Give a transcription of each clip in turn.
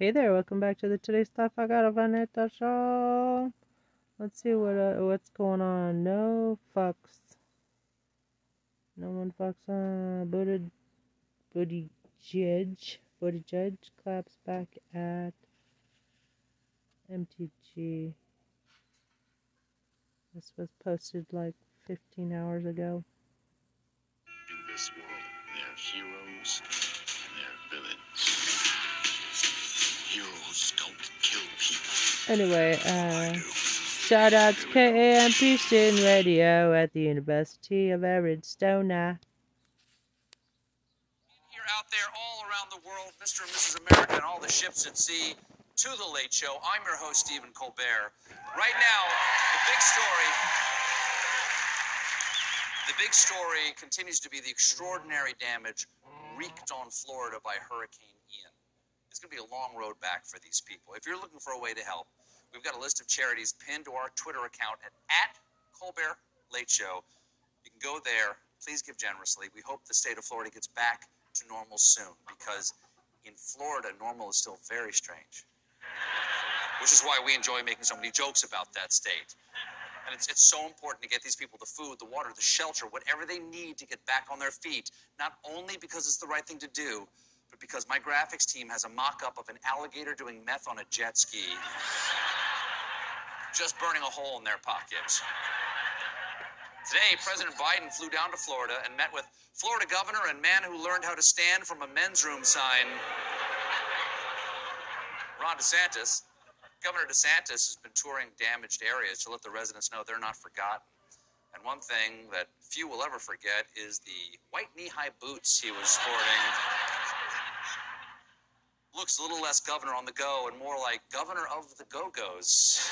Hey there, welcome back to the Today Stuff I Got a Vanetta show. Let's see what uh, what's going on. No fucks. No one fucks. Uh, Buddha, Booty Judge, Buttigieg claps back at MTG. This was posted like 15 hours ago. Anyway, uh, shout out to KAMP Student Radio at the University of Arizona. You're out there all around the world, Mr. and Mrs. America, and all the ships at sea, to The Late Show. I'm your host, Stephen Colbert. Right now, the big story. The big story continues to be the extraordinary damage wreaked on Florida by Hurricane Ian. It's going to be a long road back for these people. If you're looking for a way to help, we've got a list of charities pinned to our Twitter account at, at Colbert Late Show. You can go there. Please give generously. We hope the state of Florida gets back to normal soon because in Florida, normal is still very strange. Which is why we enjoy making so many jokes about that state. And it's, it's so important to get these people the food, the water, the shelter, whatever they need to get back on their feet, not only because it's the right thing to do, but because my graphics team has a mock up of an alligator doing meth on a jet ski, just burning a hole in their pockets. Today, President Biden flew down to Florida and met with Florida governor and man who learned how to stand from a men's room sign, Ron DeSantis. Governor DeSantis has been touring damaged areas to let the residents know they're not forgotten. And one thing that few will ever forget is the white knee high boots he was sporting. Looks a little less governor on the go and more like governor of the Go Go's.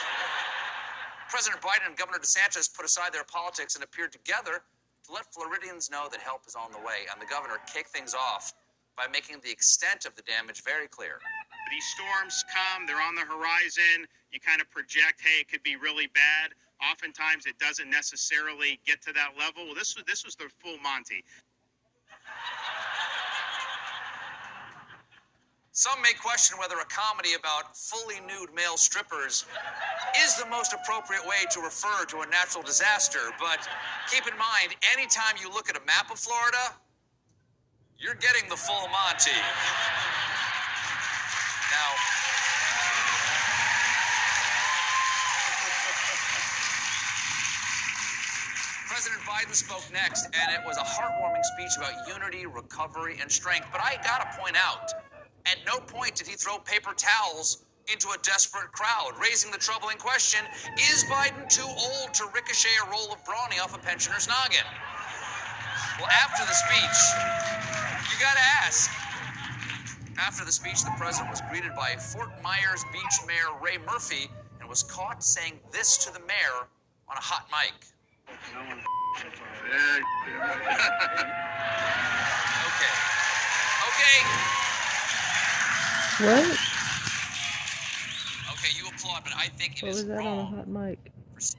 President Biden and Governor DeSantis put aside their politics and appeared together to let Floridians know that help is on the way. And the governor kicked things off by making the extent of the damage very clear. These storms come, they're on the horizon. You kind of project, hey, it could be really bad. Oftentimes, it doesn't necessarily get to that level. Well, this was this was the full Monty. Some may question whether a comedy about fully nude male strippers is the most appropriate way to refer to a natural disaster, but keep in mind, anytime you look at a map of Florida, you're getting the full Monty. Now, President Biden spoke next, and it was a heartwarming speech about unity, recovery, and strength. But I gotta point out, at no point did he throw paper towels into a desperate crowd, raising the troubling question is Biden too old to ricochet a roll of brawny off a pensioner's noggin? Well, after the speech, you gotta ask. After the speech, the president was greeted by Fort Myers Beach Mayor Ray Murphy and was caught saying this to the mayor on a hot mic. Okay. Okay. What? Okay, you applaud, but I think it What is was that on a hot mic? Is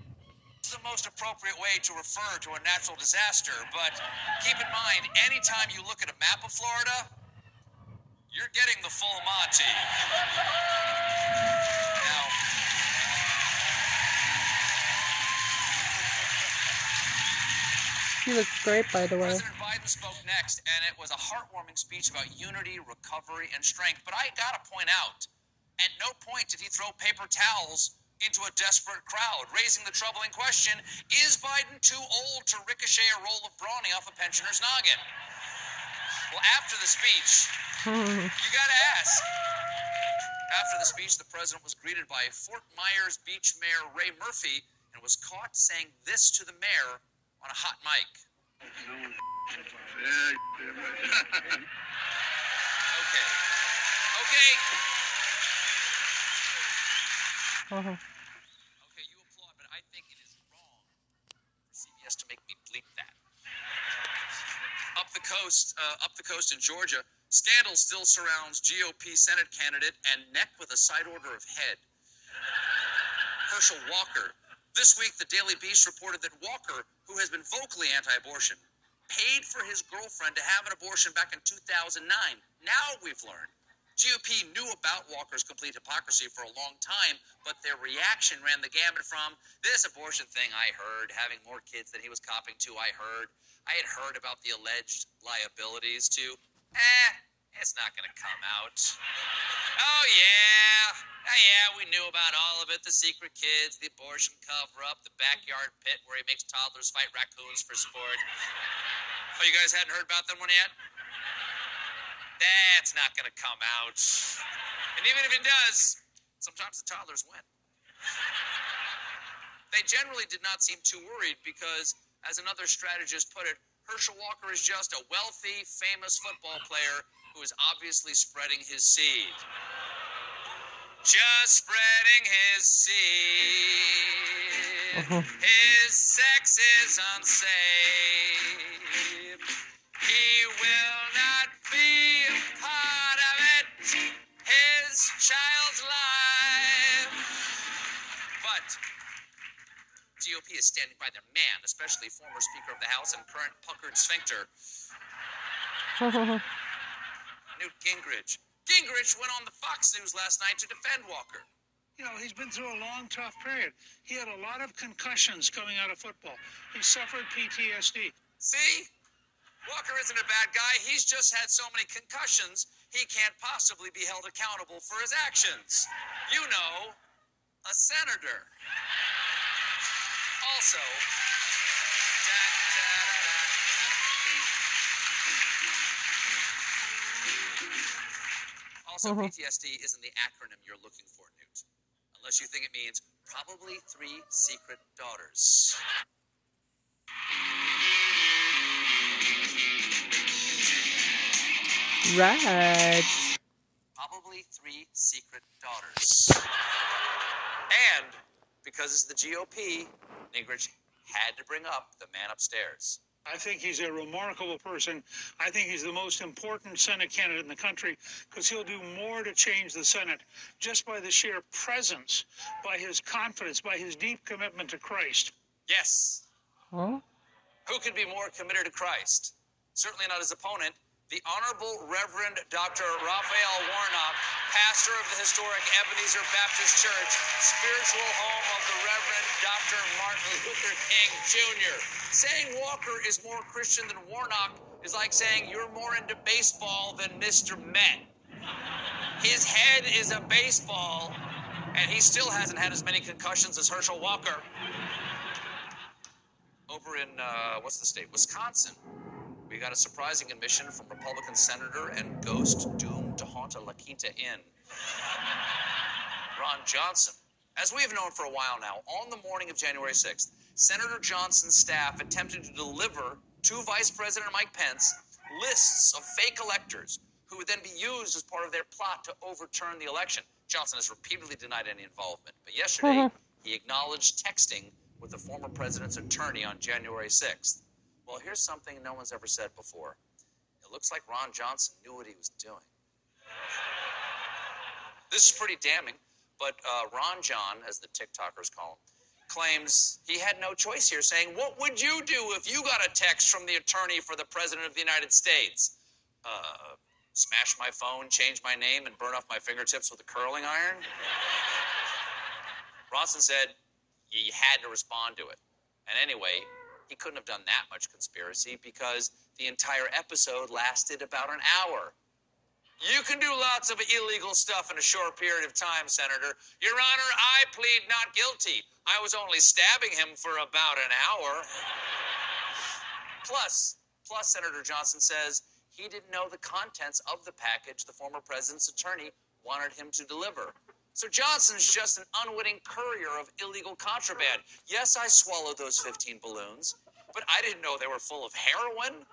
the most appropriate way to refer to a natural disaster, but keep in mind, anytime you look at a map of Florida, you're getting the full Monty. Now, She looks great, by the way. President Next, and it was a heartwarming speech about unity, recovery, and strength. But I gotta point out, at no point did he throw paper towels into a desperate crowd, raising the troubling question is Biden too old to ricochet a roll of brawny off a pensioner's noggin? Well, after the speech, you gotta ask. After the speech, the president was greeted by Fort Myers Beach Mayor Ray Murphy and was caught saying this to the mayor on a hot mic. Okay. Okay. Uh-huh. Okay, you applaud, but I think it is wrong for CBS to make me bleep that. Up the coast, uh, up the coast in Georgia, scandal still surrounds GOP Senate candidate and neck with a side order of head. Herschel Walker. This week, the Daily Beast reported that Walker, who has been vocally anti-abortion, paid for his girlfriend to have an abortion back in 2009. Now we've learned GOP knew about Walker's complete hypocrisy for a long time, but their reaction ran the gamut from this abortion thing I heard, having more kids than he was copping to, I heard. I had heard about the alleged liabilities to, eh, it's not going to come out. Oh, yeah. Oh, yeah, we knew about all of it the secret kids, the abortion cover up, the backyard pit where he makes toddlers fight raccoons for sport. Oh, you guys hadn't heard about that one yet? That's not going to come out. And even if it does, sometimes the toddlers win. They generally did not seem too worried because, as another strategist put it, Herschel Walker is just a wealthy, famous football player who is obviously spreading his seed. Just spreading his seed. Uh-huh. His sex is unsafe. He will not be a part of it. His child's life. But GOP is standing by their man, especially former Speaker of the House and current puckered sphincter, Newt Gingrich. Gingrich went on the Fox News last night to defend Walker. You know, he's been through a long, tough period. He had a lot of concussions coming out of football. He suffered PTSD. See? Walker isn't a bad guy. He's just had so many concussions, he can't possibly be held accountable for his actions. You know, a senator. Also, Also, mm-hmm. PTSD isn't the acronym you're looking for, Newt. Unless you think it means probably three secret daughters. Right. Probably three secret daughters. And because it's the GOP, Gingrich had to bring up the man upstairs. I think he's a remarkable person. I think he's the most important Senate candidate in the country because he'll do more to change the Senate just by the sheer presence, by his confidence, by his deep commitment to Christ. Yes, Huh? who could be more committed to Christ? Certainly not his opponent, the Honorable Reverend Dr. Raphael Warnock, pastor of the historic Ebenezer Baptist Church, spiritual home of the Reverend Dr. Martin Luther King Jr. Saying Walker is more Christian than Warnock is like saying you're more into baseball than Mr. Met. His head is a baseball, and he still hasn't had as many concussions as Herschel Walker. Over in, uh, what's the state? Wisconsin. We got a surprising admission from Republican Senator and ghost doomed to haunt a La Quinta Inn. Ron Johnson. As we have known for a while now, on the morning of January 6th, Senator Johnson's staff attempted to deliver to Vice President Mike Pence lists of fake electors who would then be used as part of their plot to overturn the election. Johnson has repeatedly denied any involvement, but yesterday mm-hmm. he acknowledged texting with the former president's attorney on January 6th. Well, here's something no one's ever said before. It looks like Ron Johnson knew what he was doing. This is pretty damning, but uh, Ron John, as the TikTokers call him, claims he had no choice here, saying, What would you do if you got a text from the attorney for the President of the United States? Uh, smash my phone, change my name, and burn off my fingertips with a curling iron? Ronson said he had to respond to it. And anyway, he couldn't have done that much conspiracy because the entire episode lasted about an hour. You can do lots of illegal stuff in a short period of time, Senator. Your Honor, I plead not guilty. I was only stabbing him for about an hour. Plus, plus Senator Johnson says he didn't know the contents of the package the former president's attorney wanted him to deliver. So Johnson's just an unwitting courier of illegal contraband. Yes, I swallowed those 15 balloons, but I didn't know they were full of heroin.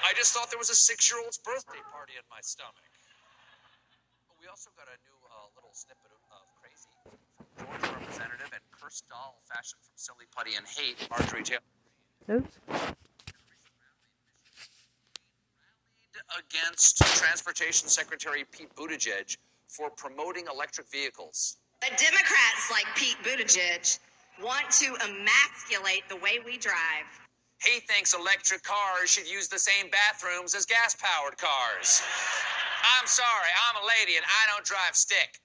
I just thought there was a six year old's birthday party in my stomach. But we also got a new uh, little snippet of, of crazy from Georgia Representative and cursed doll fashioned from silly putty and hate, Marjorie Taylor. Oops. against Transportation Secretary Pete Buttigieg for promoting electric vehicles. But Democrats like Pete Buttigieg want to emasculate the way we drive. He thinks electric cars should use the same bathrooms as gas powered cars. I'm sorry, I'm a lady and I don't drive stick.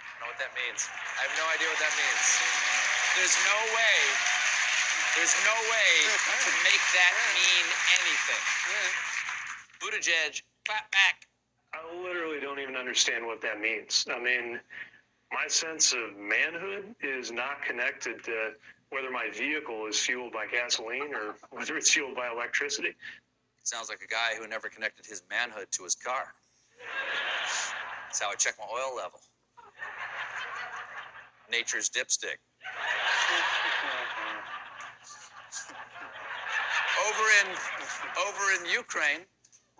I don't know what that means. I have no idea what that means. There's no way, there's no way to make that mean anything. Buttigieg, clap back. I literally don't even understand what that means. I mean, my sense of manhood is not connected to whether my vehicle is fueled by gasoline or whether it's fueled by electricity. Sounds like a guy who never connected his manhood to his car. That's how I check my oil level. Nature's dipstick. Over in over in Ukraine,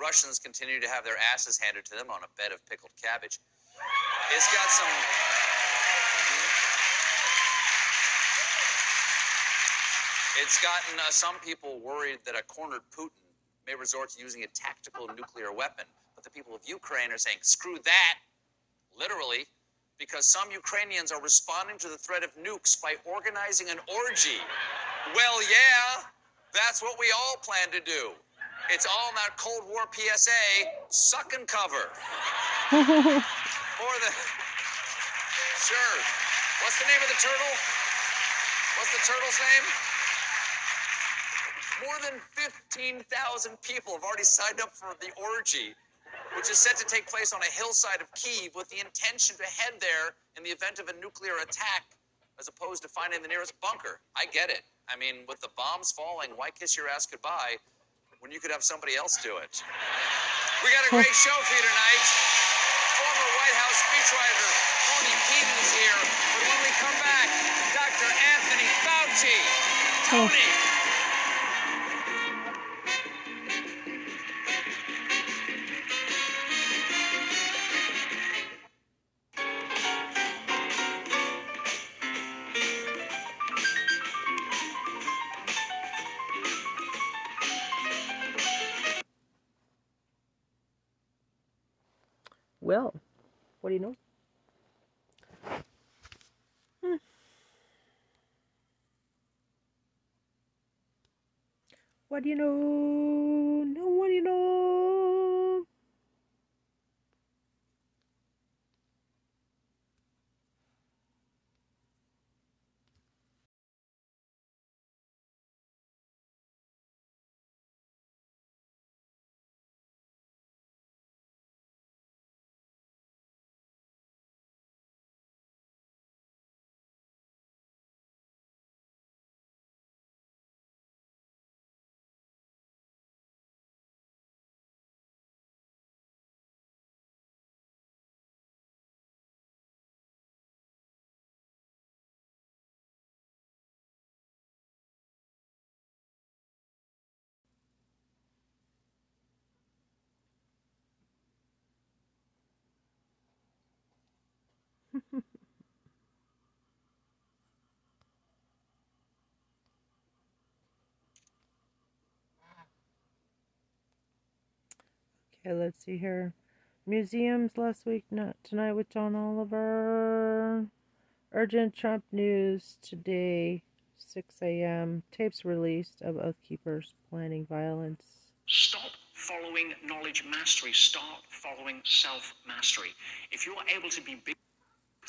Russians continue to have their asses handed to them on a bed of pickled cabbage. It's got some It's gotten uh, some people worried that a cornered Putin may resort to using a tactical nuclear weapon. But the people of Ukraine are saying, screw that, literally, because some Ukrainians are responding to the threat of nukes by organizing an orgy. Well, yeah, that's what we all plan to do. It's all in that Cold War PSA suck and cover. or the. Sure. What's the name of the turtle? What's the turtle's name? More than 15,000 people have already signed up for the orgy, which is set to take place on a hillside of Kiev with the intention to head there in the event of a nuclear attack as opposed to finding the nearest bunker. I get it. I mean, with the bombs falling, why kiss your ass goodbye when you could have somebody else do it? We got a great show for you tonight. Former White House speechwriter Tony Keaton is here. But when we come back, Dr. Anthony Fauci. Tony. What do you know? No, what do you know? Okay, let's see here. Museums last week, not tonight with John Oliver. Urgent Trump news today, 6 a.m. Tapes released of Oath Keepers planning violence. Stop following knowledge mastery. Start following self mastery. If you're able to be big.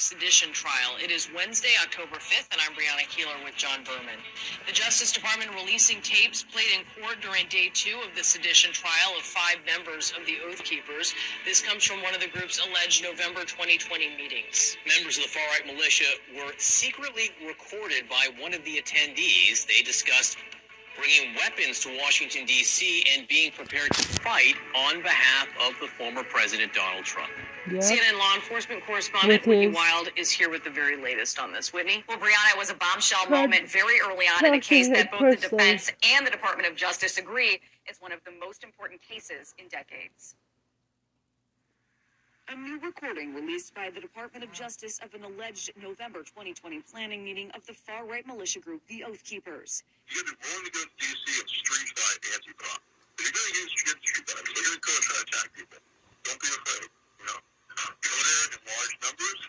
Sedition trial. It is Wednesday, October 5th, and I'm Brianna Keilar with John Berman. The Justice Department releasing tapes played in court during day two of the sedition trial of five members of the Oath Keepers. This comes from one of the group's alleged November 2020 meetings. Members of the far right militia were secretly recorded by one of the attendees. They discussed bringing weapons to Washington, D.C., and being prepared to fight on behalf of the former President Donald Trump. Yep. CNN law enforcement correspondent Whitney Wild is here with the very latest on this. Whitney? Well, Brianna, it was a bombshell Trud- moment very early on in a case that both the defense and the Department of Justice agree is one of the most important cases in decades. A new recording released by the Department of Justice of an alleged November 2020 planning meeting of the far right militia group, the Oath Keepers. You gotta be willing to to DC and street fight Antifa. If you're gonna use street fight, you're gonna go and try to attack people. Don't be afraid, you know. Go there in large numbers.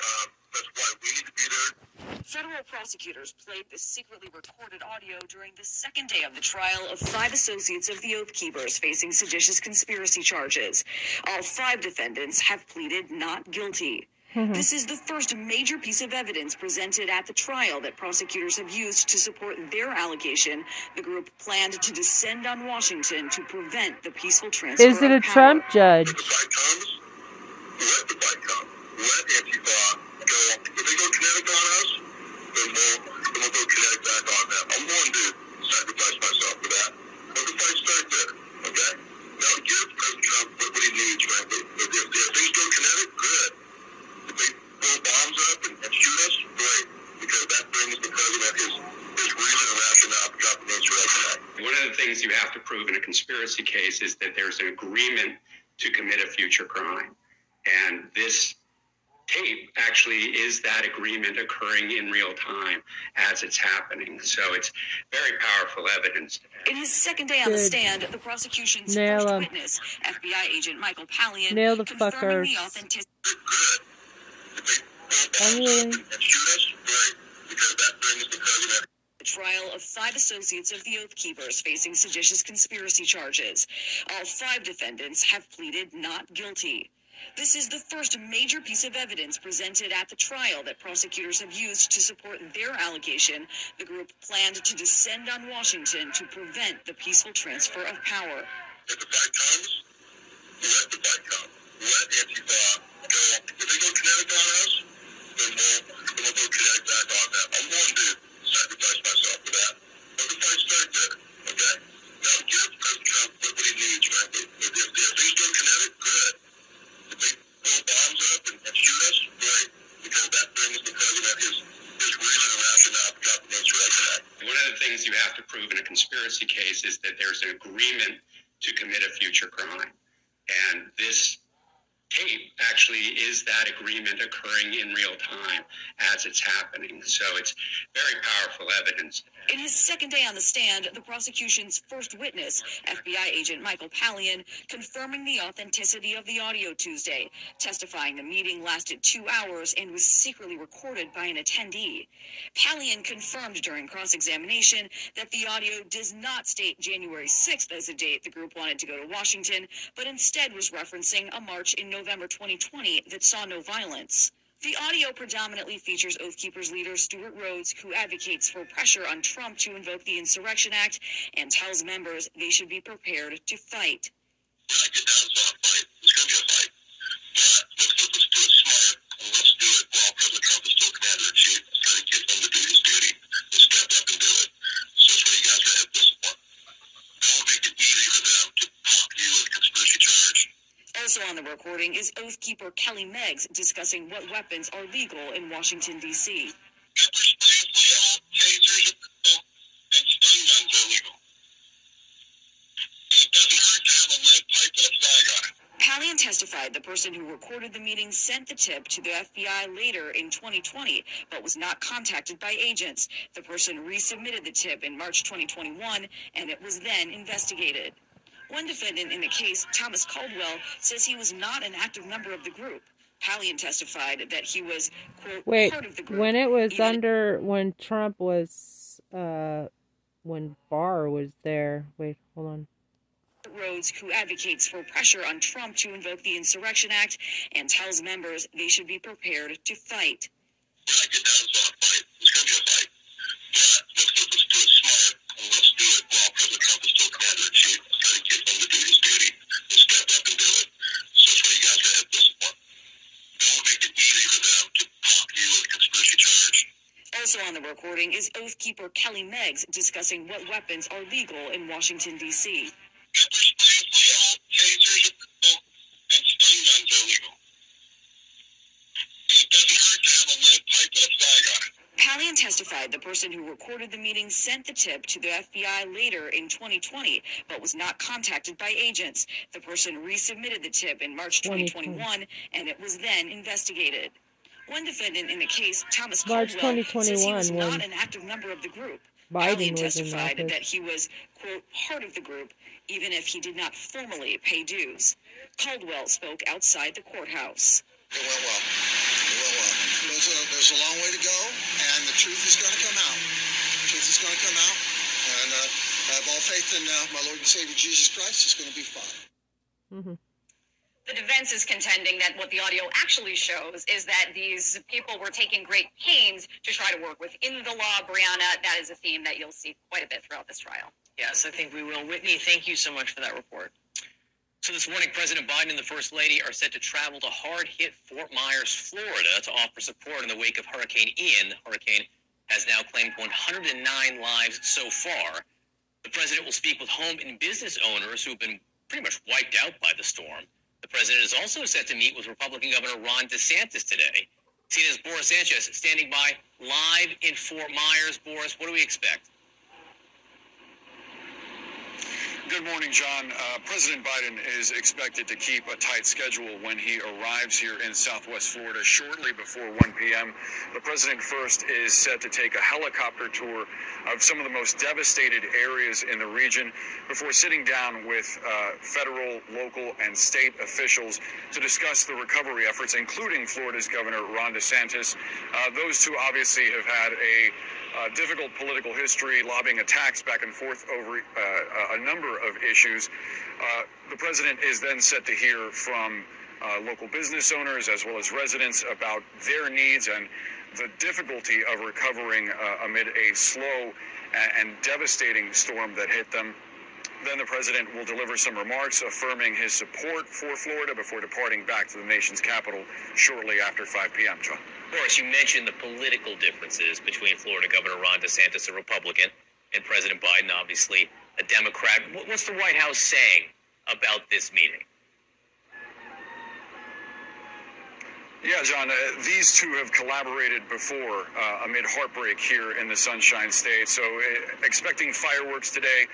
Uh, that's why we need to be there. Federal Prosecutors played the secretly recorded audio during the second day of the trial of five associates of the Oath Keepers facing seditious conspiracy charges. All five defendants have pleaded not guilty. This is the first major piece of evidence presented at the trial that prosecutors have used to support their allegation. The group planned to descend on Washington to prevent the peaceful transfer Is it of a power. Trump judge? Let Antifa go. If they go kinetic on us, then we'll, then we'll go kinetic back on them. I'm willing to sacrifice myself for that. Let the fight start there, okay? Now, give President Trump what what he needs, frankly. If, if, if things go kinetic, good. If they blow bombs up and, and shoot us, great. Because that brings the president his, his reason and rationale for dropping the insurrection act. One of the things you have to prove in a conspiracy case is that there's an agreement to commit a future crime. And this tape actually is that agreement occurring in real time as it's happening. So it's very powerful evidence. In his second day on the stand, the prosecution's Nail first 'em. witness, FBI agent Michael Palian, Nail the confirming the fuckers. authenticity I'm willing. And shoot us, great. Because that brings the president the trial of five associates of the Oath Keepers facing seditious conspiracy charges. All five defendants have pleaded not guilty. This is the first major piece of evidence presented at the trial that prosecutors have used to support their allegation. The group planned to descend on Washington to prevent the peaceful transfer of power. the fight let the fight come. Let go. If they go kinetic on us, then we'll, go kinetic back on them. I'm willing to sacrifice myself for that. Okay? Now, give President Trump what what he needs, frankly. If, if, if things go kinetic, good. You have to prove in a conspiracy case is that there's an agreement to commit a future crime. And this tape actually is that agreement occurring in real time as it's happening. So it's very powerful evidence. In his second day on the stand, the prosecution's first witness, FBI agent Michael Palian, confirming the authenticity of the audio Tuesday, testifying the meeting lasted two hours and was secretly recorded by an attendee. Palian confirmed during cross examination that the audio does not state January 6th as a date the group wanted to go to Washington, but instead was referencing a march in November 2020 that saw no violence. The audio predominantly features Oath Keepers leader Stewart Rhodes, who advocates for pressure on Trump to invoke the Insurrection Act and tells members they should be prepared to fight. Also on the recording is Oath Keeper Kelly Meggs discussing what weapons are legal in Washington, D.C. Palian testified the person who recorded the meeting sent the tip to the FBI later in 2020, but was not contacted by agents. The person resubmitted the tip in March 2021, and it was then investigated. One defendant in the case, Thomas Caldwell, says he was not an active member of the group. Palian testified that he was, quote, Wait, part of the group. when it was even- under when Trump was uh when Barr was there. Wait, hold on. Rhodes, who advocates for pressure on Trump to invoke the Insurrection Act and tells members they should be prepared to fight. We're not getting down to a fight. It's going to be a fight. But let's, let's, let's do it smart, and Also on the recording is Oath Keeper Kelly Meggs discussing what weapons are legal in Washington, D.C. Pepper spray is legal, tasers are legal, and stun guns are legal. And it doesn't hurt to have a lead pipe with a flag on it. Testified the person who recorded the meeting sent the tip to the FBI later in 2020, but was not contacted by agents. The person resubmitted the tip in March 2021, and it was then investigated. One defendant in the case, Thomas March Caldwell, says he was 2021 not an active member of the group. Biden Palian in testified that he was, quote, part of the group, even if he did not formally pay dues. Caldwell spoke outside the courthouse. It went well. It went well. There's a, there's a long way to go, and the truth is going to come out. The truth is going to come out, and uh, I have all faith in uh, my Lord and Savior Jesus Christ. It's going to be fine. Mm-hmm. The defense is contending that what the audio actually shows is that these people were taking great pains to try to work within the law. Brianna, that is a theme that you'll see quite a bit throughout this trial. Yes, I think we will. Whitney, thank you so much for that report. So this morning, President Biden and the First Lady are set to travel to hard-hit Fort Myers, Florida, to offer support in the wake of Hurricane Ian. The hurricane has now claimed 109 lives so far. The president will speak with home and business owners who have been pretty much wiped out by the storm. The president is also set to meet with Republican Governor Ron DeSantis today. CNN's Boris Sanchez standing by live in Fort Myers. Boris, what do we expect? Good morning, John. Uh, President Biden is expected to keep a tight schedule when he arrives here in Southwest Florida shortly before 1 p.m. The president first is set to take a helicopter tour of some of the most devastated areas in the region before sitting down with uh, federal, local, and state officials to discuss the recovery efforts, including Florida's Governor Ron DeSantis. Uh, those two obviously have had a uh, difficult political history, lobbying attacks back and forth over uh, a number of issues. Uh, the president is then set to hear from uh, local business owners as well as residents about their needs and the difficulty of recovering uh, amid a slow and, and devastating storm that hit them. Then the president will deliver some remarks affirming his support for Florida before departing back to the nation's capital shortly after 5 p.m. John. Boris, you mentioned the political differences between Florida Governor Ron DeSantis, a Republican, and President Biden, obviously a Democrat. What's the White House saying about this meeting? Yeah, John, uh, these two have collaborated before uh, amid heartbreak here in the Sunshine State. So, uh, expecting fireworks today,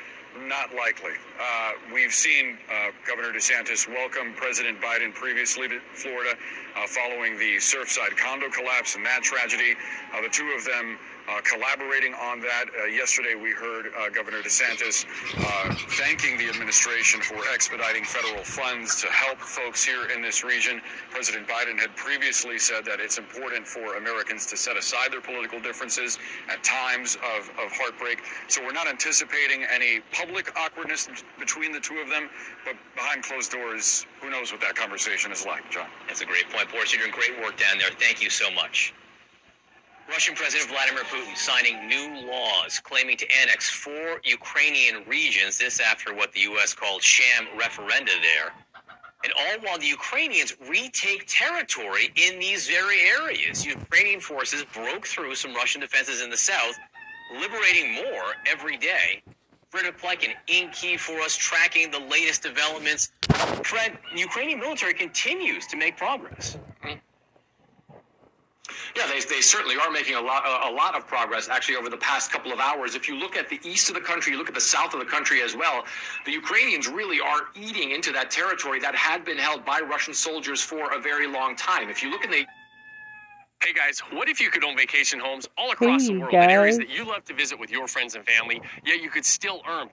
not likely. Uh, we've seen uh, Governor DeSantis welcome President Biden previously to Florida uh, following the Surfside condo collapse and that tragedy. the two of them uh, collaborating on that. Uh, yesterday, we heard uh, Governor DeSantis uh, thanking the administration for expediting federal funds to help folks here in this region. President Biden had previously said that it's important for Americans to set aside their political differences at times of, of heartbreak. So we're not anticipating any public awkwardness between the two of them, but behind closed doors, who knows what that conversation is like, John. That's a great point, Boris. You're doing great work down there. Thank you so much. Russian President Vladimir Putin signing new laws claiming to annex four Ukrainian regions, this after what the U.S. called sham referenda there. And all while the Ukrainians retake territory in these very areas. Ukrainian forces broke through some Russian defenses in the south, liberating more every day. Fred Pleitgen in key for us, tracking the latest developments. Fred, Ukrainian military continues to make progress. Yeah, they, they certainly are making a lot a, lot of progress actually over the past couple of hours. If you look at the east of the country, you look at the south of the country as well. The Ukrainians really are eating into that territory that had been held by Russian soldiers for a very long time. If you look in the Hey guys, what if you could own vacation homes all across the world in areas that you love to visit with your friends and family, yet you could still earn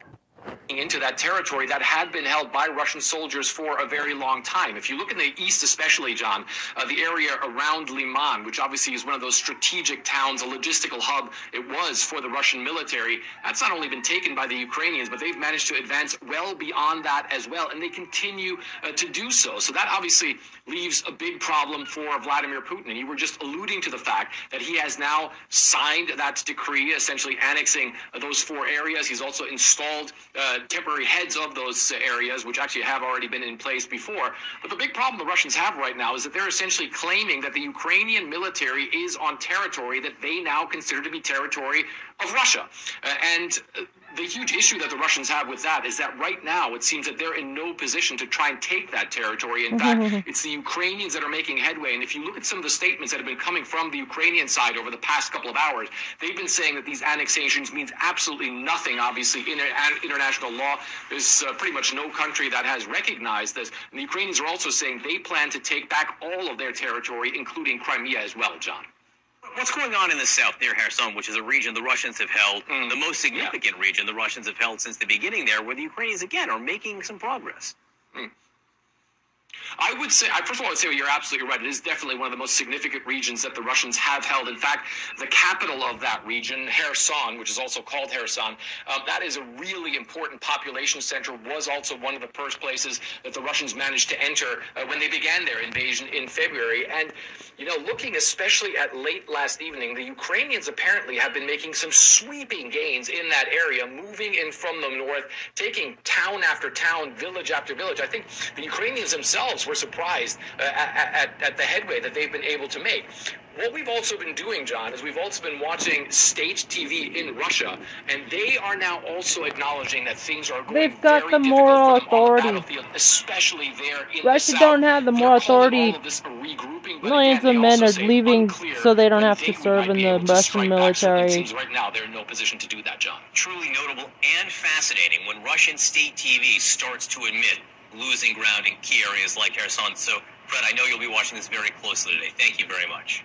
into that territory that had been held by Russian soldiers for a very long time. If you look in the east, especially, John, uh, the area around Lyman, which obviously is one of those strategic towns, a logistical hub, it was for the Russian military. That's not only been taken by the Ukrainians, but they've managed to advance well beyond that as well, and they continue uh, to do so. So that obviously leaves a big problem for Vladimir Putin. And you were just alluding to the fact that he has now signed that decree, essentially annexing uh, those four areas. He's also installed uh, temporary heads of those areas, which actually have already been in place before. But the big problem the Russians have right now is that they're essentially claiming that the Ukrainian military is on territory that they now consider to be territory of Russia. Uh, and uh, the huge issue that the Russians have with that is that right now it seems that they're in no position to try and take that territory. In fact, it's the Ukrainians that are making headway. And if you look at some of the statements that have been coming from the Ukrainian side over the past couple of hours, they've been saying that these annexations means absolutely nothing. Obviously, in international law, there's uh, pretty much no country that has recognized this. And the Ukrainians are also saying they plan to take back all of their territory, including Crimea as well, John what's going on in the south near Kherson, which is a region the Russians have held, mm. the most significant yeah. region the Russians have held since the beginning there, where the Ukrainians again are making some progress. Mm. I would say, I first of all, I would say you're absolutely right. It is definitely one of the most significant regions that the Russians have held. In fact, the capital of that region, Kherson, which is also called Kherson, um, that is a really important population center, was also one of the first places that the Russians managed to enter uh, when they began their invasion in February. And, you know, looking especially at late last evening, the Ukrainians apparently have been making some sweeping gains in that area, moving in from the north, taking town after town, village after village. I think the Ukrainians themselves were surprised uh, at, at, at the headway that they've been able to make. What we've also been doing, John, is we've also been watching state TV in Russia, and they are now also acknowledging that things are going They've got very the moral for them on the authority. especially there in Russia the don't have the moral authority. of this a regrouping, but Millions again, of men are leaving so they don't have they to serve in the Russian strike it military. seems right now they're in no position to do that, John. Truly notable and fascinating when Russian state TV starts to admit losing ground in key areas like Kherson. So, Fred, I know you'll be watching this very closely today. Thank you very much.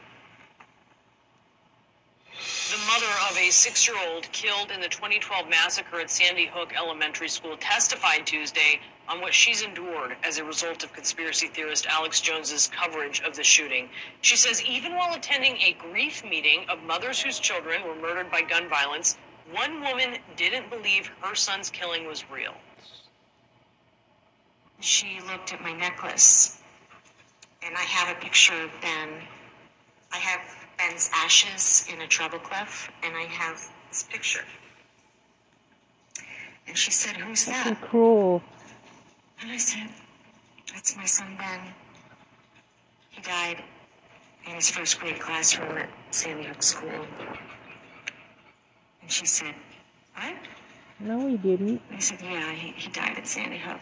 The mother of a six year old killed in the 2012 massacre at Sandy Hook Elementary School testified Tuesday on what she's endured as a result of conspiracy theorist Alex Jones's coverage of the shooting. She says even while attending a grief meeting of mothers whose children were murdered by gun violence, one woman didn't believe her son's killing was real. She looked at my necklace, and I have a picture of Ben. I have Ben's ashes in a treble clef, and I have this picture. And she said, Who's that? Fucking cruel. And I said, That's my son Ben. He died in his first grade classroom at Sandy Hook School. And she said, What? No, he didn't. I said, Yeah, he, he died at Sandy Hook.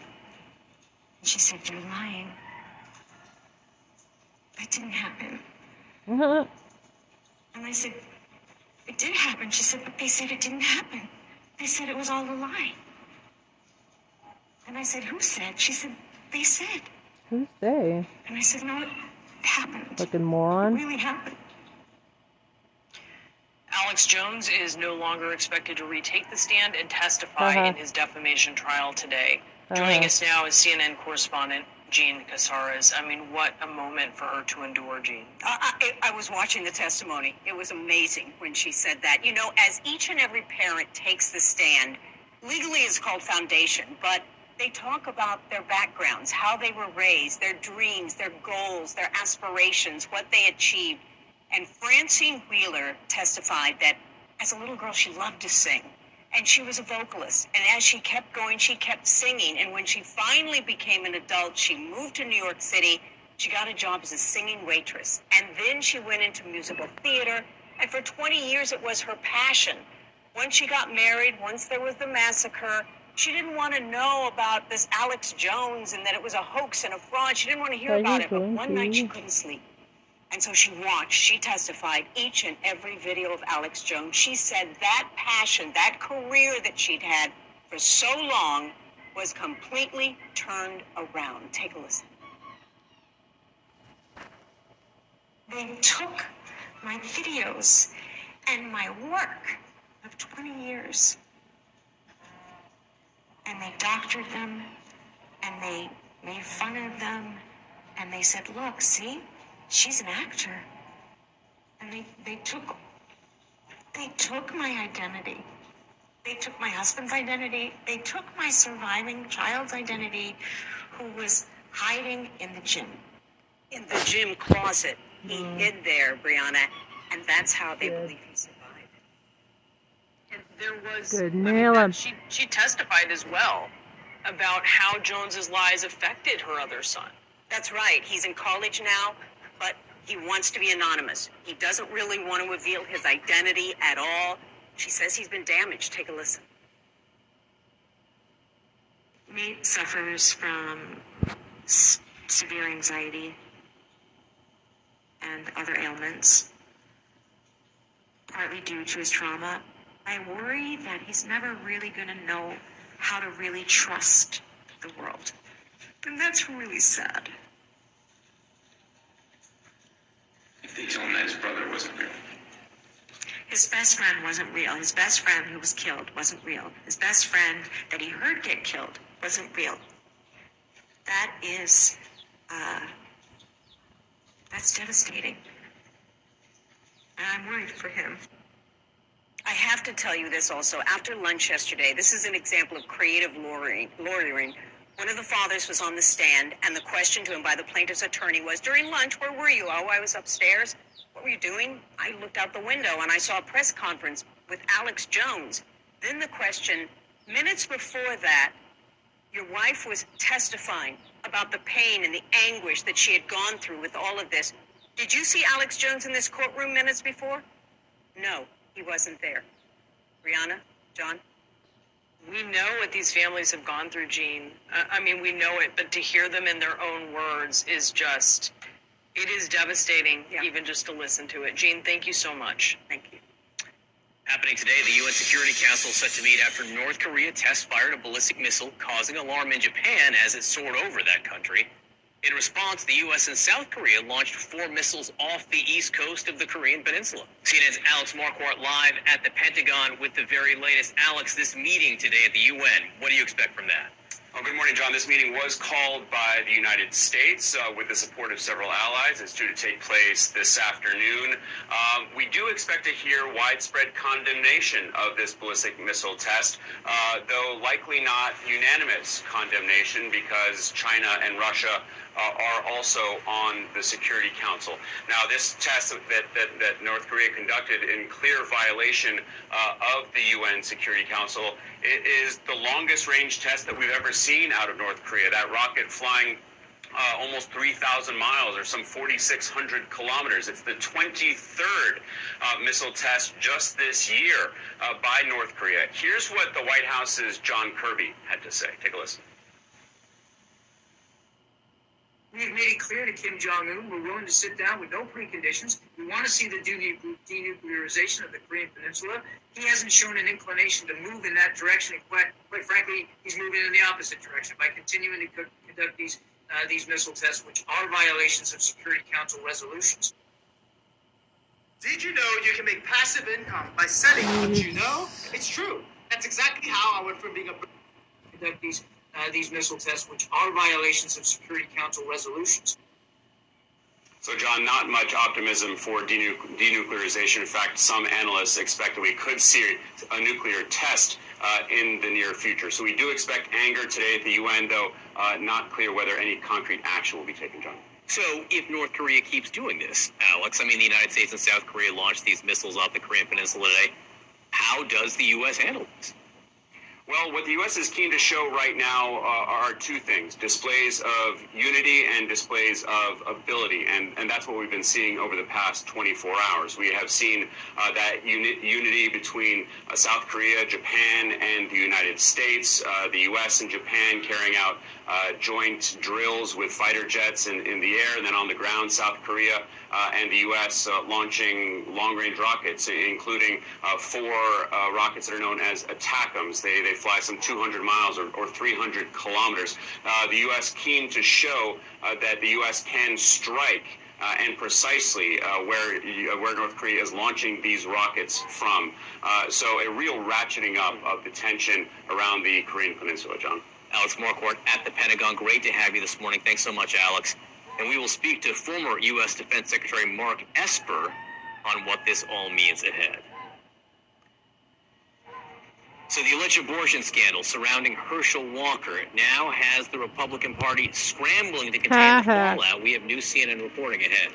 And she said, You're lying. That didn't happen. Uh-huh. And I said, It did happen. She said, But they said it didn't happen. They said it was all a lie. And I said, Who said? She said, They said. Who's they? And I said, No, it happened. Fucking It moron. really happened. Alex Jones is no longer expected to retake the stand and testify Uh-huh. in his defamation trial today. Joining Uh-huh. us now is CNN correspondent Jean Casarez. I mean, what a moment for her to endure, Jean. I, I, I was watching the testimony. It was amazing when she said that. You know, as each and every parent takes the stand, legally it's called foundation, but they talk about their backgrounds, how they were raised, their dreams, their goals, their aspirations, what they achieved. And Francine Wheeler testified that as a little girl, she loved to sing. And she was a vocalist. And as she kept going, she kept singing. And when she finally became an adult, she moved to New York City. She got a job as a singing waitress. And then she went into musical theater. And for 20 years, it was her passion. Once she got married, once there was the massacre, she didn't want to know about this Alex Jones and that it was a hoax and a fraud. She didn't want to hear Are about it. But one night she couldn't sleep. And so she watched, she testified each and every video of Alex Jones. She said that passion, that career that she'd had for so long was completely turned around. Take a listen. They took my videos and my work of 20 years and they doctored them and they made fun of them and they said, look, see, she's an actor. And they, they took they took my identity. They took my husband's identity. They took my surviving child's identity who was hiding in the gym. In the gym closet, he mm-hmm. hid there, Brianna, and that's how they believe he survived. And there was Good I mean, nail She she testified as well about how Jones's lies affected her other son. That's right. He's in college now, but he wants to be anonymous. He doesn't really want to reveal his identity at all. She says he's been damaged. Take a listen. Nate suffers from s- severe anxiety and other ailments, partly due to his trauma. I worry that he's never really going to know how to really trust the world. And that's really sad. His brother wasn't real. His best friend wasn't real. His best friend who was killed wasn't real. His best friend that he heard get killed wasn't real. That is uh, that's devastating. And I'm worried for him. I have to tell you this also. After lunch yesterday, this is an example of creative lawyering. lawyering. One of the fathers was on the stand, and the question to him by the plaintiff's attorney was, During lunch, where were you? Oh, I was upstairs. What were you doing? I looked out the window and I saw a press conference with Alex Jones. Then the question, minutes before that, your wife was testifying about the pain and the anguish that she had gone through with all of this. Did you see Alex Jones in this courtroom minutes before? No, he wasn't there. Brianna, John? We know what these families have gone through, Jean. Uh, I mean, we know it, but to hear them in their own words is just, it is devastating, even just to listen to it. Jean, thank you so much. Thank you. Happening today, the UN Security Council set to meet after North Korea test fired a ballistic missile, causing alarm in Japan as it soared over that country. In response, the U.S. and South Korea launched four missiles off the east coast of the Korean Peninsula. CNN's Alex Marquardt live at the Pentagon with the very latest. Alex, this meeting today at the UN, what do you expect from that? Well, good morning, John. This meeting was called by the United States uh, with the support of several allies. It's due to take place this afternoon. Um, we do expect to hear widespread condemnation of this ballistic missile test, uh, though likely not unanimous condemnation because China and Russia uh, are also on the Security Council. Now, this test that, that, that North Korea conducted in clear violation uh, of the UN Security Council is the longest range test that we've ever seen out of North Korea. That rocket flying uh, almost 3,000 miles or some 4,600 kilometers. It's the 23rd uh, missile test just this year uh, by North Korea. Here's what the White House's John Kirby had to say. Take a listen. We've made it clear to Kim Jong Un we're willing to sit down with no preconditions. We want to see the denuclearization of the Korean Peninsula. He hasn't shown an inclination to move in that direction, and quite, quite frankly, he's moving in the opposite direction by continuing to co- conduct these uh, these missile tests, which are violations of Security Council resolutions. Did you know you can make passive income by selling what you know? It's true. That's exactly how I went from being a conduct these uh, these missile tests, which are violations of Security Council resolutions. So, John, not much optimism for denu- denuclearization. In fact, some analysts expect that we could see a nuclear test uh, in the near future. So, we do expect anger today at the UN, though uh, not clear whether any concrete action will be taken, John. So, if North Korea keeps doing this, Alex, I mean, the United States and South Korea launched these missiles off the Korean Peninsula today. How does the U.S. handle this? Well, what the U.S. is keen to show right now uh, are two things displays of unity and displays of ability. And, and that's what we've been seeing over the past 24 hours. We have seen uh, that uni- unity between uh, South Korea, Japan, and the United States, uh, the U.S. and Japan carrying out uh, joint drills with fighter jets in, in the air, and then on the ground, South Korea uh, and the U.S. launching long range rockets, including four rockets that are known as ATACMS. They, they fly some 200 miles or, or 300 kilometers. Uh, the U.S. keen to show uh, that the U.S. can strike. Uh, and precisely uh, where uh, where North Korea is launching these rockets from. Uh, so a real ratcheting up of the tension around the Korean Peninsula, John. Alex Marquardt at the Pentagon. Great to have you this morning. Thanks so much, Alex. And we will speak to former U.S. Defense Secretary Mark Esper on what this all means ahead. So the alleged abortion scandal surrounding Herschel Walker now has the Republican Party scrambling to contain the fallout. We have new CNN reporting ahead.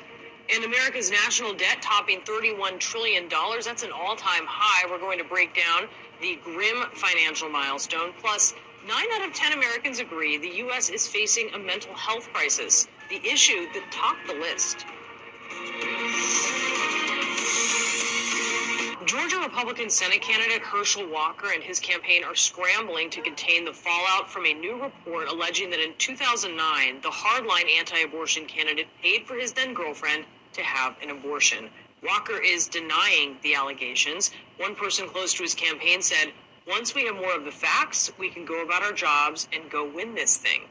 And America's national debt topping $31 trillion. That's an all time high. We're going to break down the grim financial milestone. Plus, nine out of 10 Americans agree the U.S. is facing a mental health crisis, the issue that topped the list. Georgia Republican Senate candidate Herschel Walker and his campaign are scrambling to contain the fallout from a new report alleging that in 2009, the hardline anti abortion candidate paid for his then girlfriend to have an abortion. Walker is denying the allegations. One person close to his campaign said, Once we have more of the facts, we can go about our jobs and go win this thing.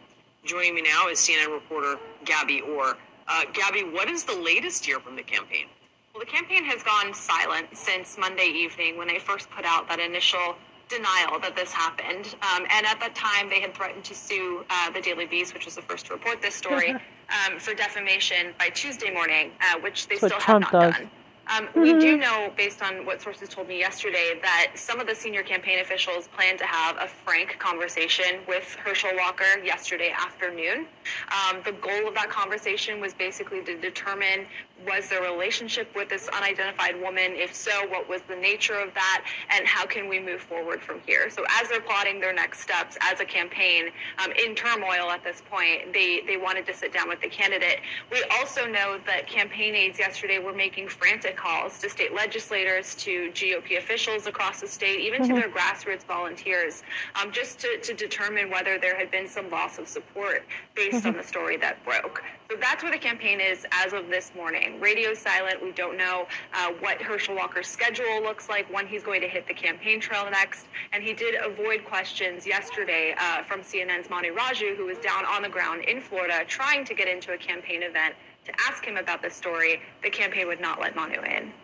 Joining me now is CNN reporter Gabby Orr. Uh, Gabby, what is the latest here from the campaign? Well, the campaign has gone silent since Monday evening when they first put out that initial denial that this happened. Um, and at that time, they had threatened to sue uh, the Daily Beast, which was the first to report this story, um, for defamation by Tuesday morning, uh, which they That's still have Trump not does. done. Um, we Mhm. do know, based on what sources told me yesterday, that some of the senior campaign officials plan to have a frank conversation with Herschel Walker yesterday afternoon. Um, the goal of that conversation was basically to determine was there a relationship with this unidentified woman? If so, what was the nature of that? And how can we move forward from here? So, as they're plotting their next steps as a campaign um, in turmoil at this point, they, they wanted to sit down with the candidate. We also know that campaign aides yesterday were making frantic calls to state legislators, to GOP officials across the state, even to Mhm. their grassroots volunteers, um, just to, to determine whether there had been some loss of support based on Mhm. the story that broke. So that's where the campaign is as of this morning. Radio silent. We don't know uh, what Herschel Walker's schedule looks like, when he's going to hit the campaign trail next. And he did avoid questions yesterday uh, from CNN's Manu Raju, who was down on the ground in Florida trying to get into a campaign event to ask him about this story. The campaign would not let Manu in.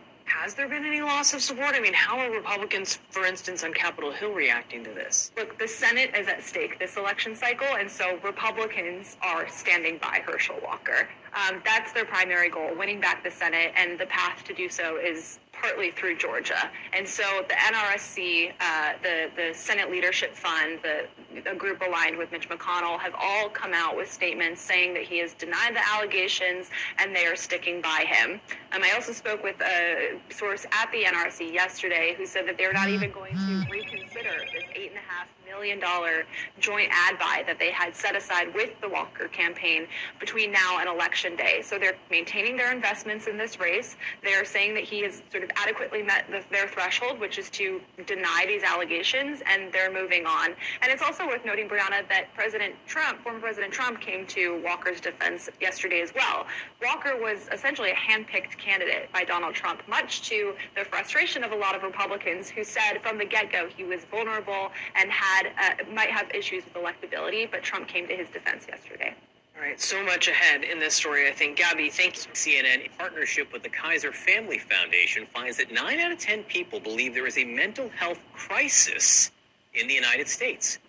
Has there been any loss of support? I mean, how are Republicans, for instance, on Capitol Hill reacting to this? Look, the Senate is at stake this election cycle, and so Republicans are standing by Herschel Walker. Um, that's their primary goal, winning back the Senate, and the path to do so is partly through Georgia. And so the NRSC, uh, the, the Senate Leadership Fund, the, a group aligned with Mitch McConnell, have all come out with statements saying that he has denied the allegations and they are sticking by him. Um, I also spoke with a source at the NRC yesterday who said that they're not even going to reconsider this eight and a half million dollar joint ad buy that they had set aside with the Walker campaign between now and election day. So they're maintaining their investments in this race. They're saying that he has sort of adequately met the, their threshold, which is to deny these allegations, and they're moving on. And it's also worth noting, Brianna, that President Trump, former President Trump, came to Walker's defense yesterday as well. Walker was essentially a handpicked candidate by Donald Trump, much to the frustration of a lot of Republicans who said from the get-go he was vulnerable and had uh, might have issues with electability. But Trump came to his defense yesterday. All right, so much ahead in this story, I think. Gabby, thank you. CNN, in partnership with the Kaiser Family Foundation, finds that 9 out of 10 people believe there is a mental health crisis in the United States.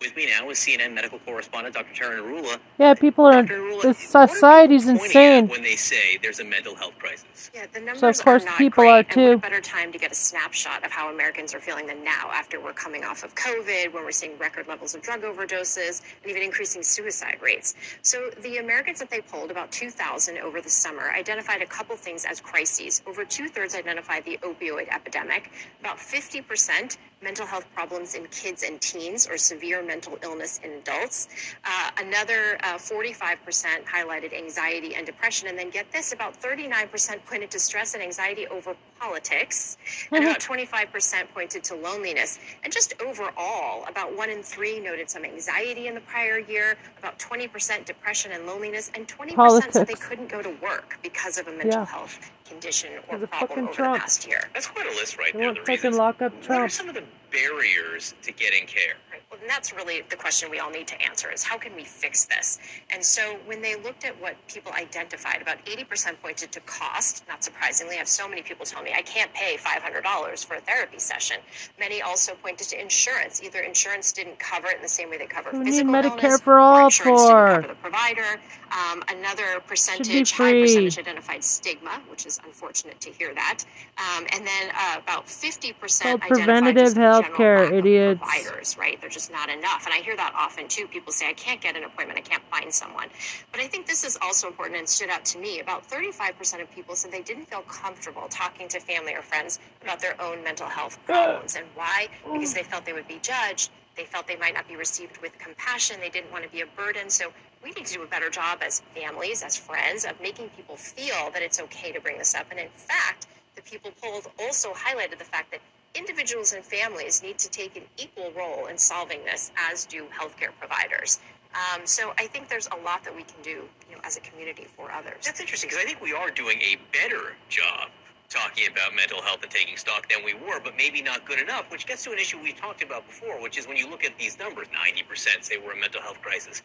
With me now is CNN medical correspondent Dr. Tara Narula. Yeah, people are. The society's pointing insane. at when they say there's a mental health crisis. Yeah, the numbers So of course are not people great, are and what too. a better time to get a snapshot of how Americans are feeling than now, after we're coming off of COVID, when we're seeing record levels of drug overdoses, and even increasing suicide rates. So the Americans that they polled, about 2,000 over the summer, identified a couple things as crises. Over two thirds identified the opioid epidemic. About 50 percent mental health problems in kids and teens or severe mental illness in adults. Uh, another uh, 45% highlighted anxiety and depression. And then get this about 39% pointed to stress and anxiety over politics, and about mm-hmm. 25% pointed to loneliness. And just overall, about one in three noted some anxiety in the prior year, about 20% depression and loneliness, and 20% said they couldn't go to work because of a mental Yeah. health condition or He's problem fucking over Trump. the past year. That's quite a list right They there. want The fucking reasons. lock up Trump. What are some of the barriers to getting care? Well, and that's really the question we all need to answer is how can we fix this? And so when they looked at what people identified, about 80% pointed to cost. Not surprisingly, I have so many people tell me I can't pay $500 for a therapy session. Many also pointed to insurance. Either insurance didn't cover it in the same way they cover We need Medicare illness, for or all insurance didn't cover for. the provider. Um, another percentage, high percentage identified stigma, which is unfortunate to hear that. Um, and then uh, about 50% Called identified preventative general health care, idiots. providers, right? They're just not enough. And I hear that often too. People say, I can't get an appointment, I can't find someone. But I think this is also important and stood out to me. About 35% of people said they didn't feel comfortable talking to family or friends about their own mental health problems. And why? Because they felt they would be judged. They felt they might not be received with compassion. They didn't want to be a burden. So we need to do a better job as families, as friends, of making people feel that it's okay to bring this up. And in fact, the people polled also highlighted the fact that individuals and families need to take an equal role in solving this, as do healthcare providers. Um, so I think there's a lot that we can do, you know, as a community for others. That's interesting because I think we are doing a better job talking about mental health and taking stock than we were, but maybe not good enough, which gets to an issue we talked about before, which is when you look at these numbers, 90% say we're a mental health crisis.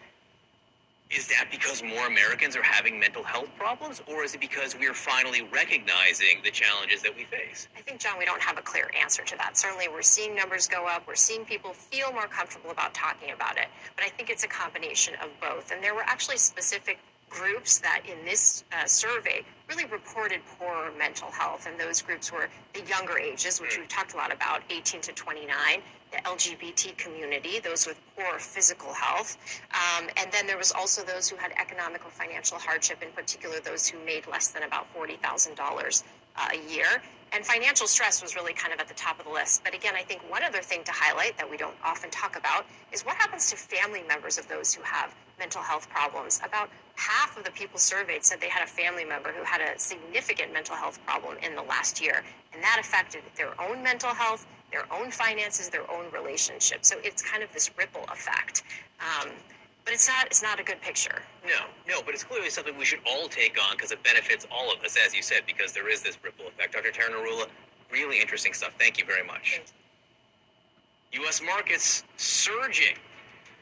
Is that because more Americans are having mental health problems, or is it because we are finally recognizing the challenges that we face? I think, John, we don't have a clear answer to that. Certainly, we're seeing numbers go up. We're seeing people feel more comfortable about talking about it. But I think it's a combination of both. And there were actually specific groups that in this uh, survey really reported poor mental health, and those groups were the younger ages, which we've talked a lot about, 18 to 29, the LGBT community, those with poor physical health, um, and then there was also those who had economic or financial hardship, in particular those who made less than about $40,000 uh, a year. And financial stress was really kind of at the top of the list. But again, I think one other thing to highlight that we don't often talk about is what happens to family members of those who have mental health problems. About half of the people surveyed said they had a family member who had a significant mental health problem in the last year, and that affected their own mental health, their own finances, their own relationships. So it's kind of this ripple effect. Um, but it's not it's not a good picture. No, no, but it's clearly something we should all take on because it benefits all of us, as you said, because there is this ripple effect. Dr. Tara Narula, really interesting stuff. Thank you very much. U.S. markets surging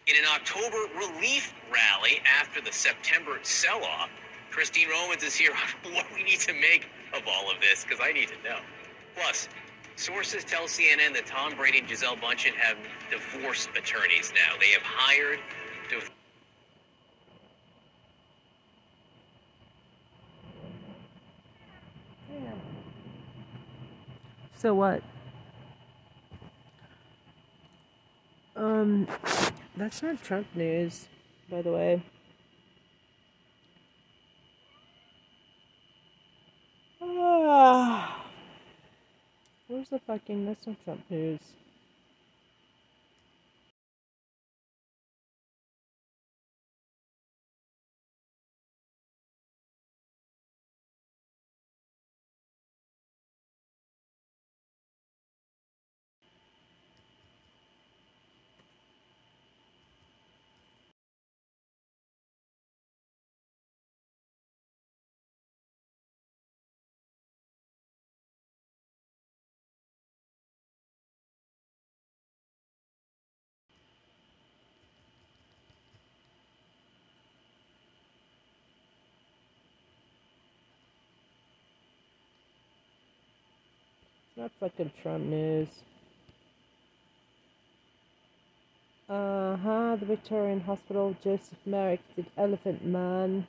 in an October relief rally after the September sell off. Christine Romans is here on what we need to make of all of this because I need to know. Plus, sources tell CNN that Tom Brady and Gisele Bundchen have divorce attorneys now. They have hired So what? Um, that's not Trump news, by the way. Where's the fucking? Not Trump Not fucking Trump news. Uh huh. The Victorian Hospital, Joseph Merrick, the Elephant Man.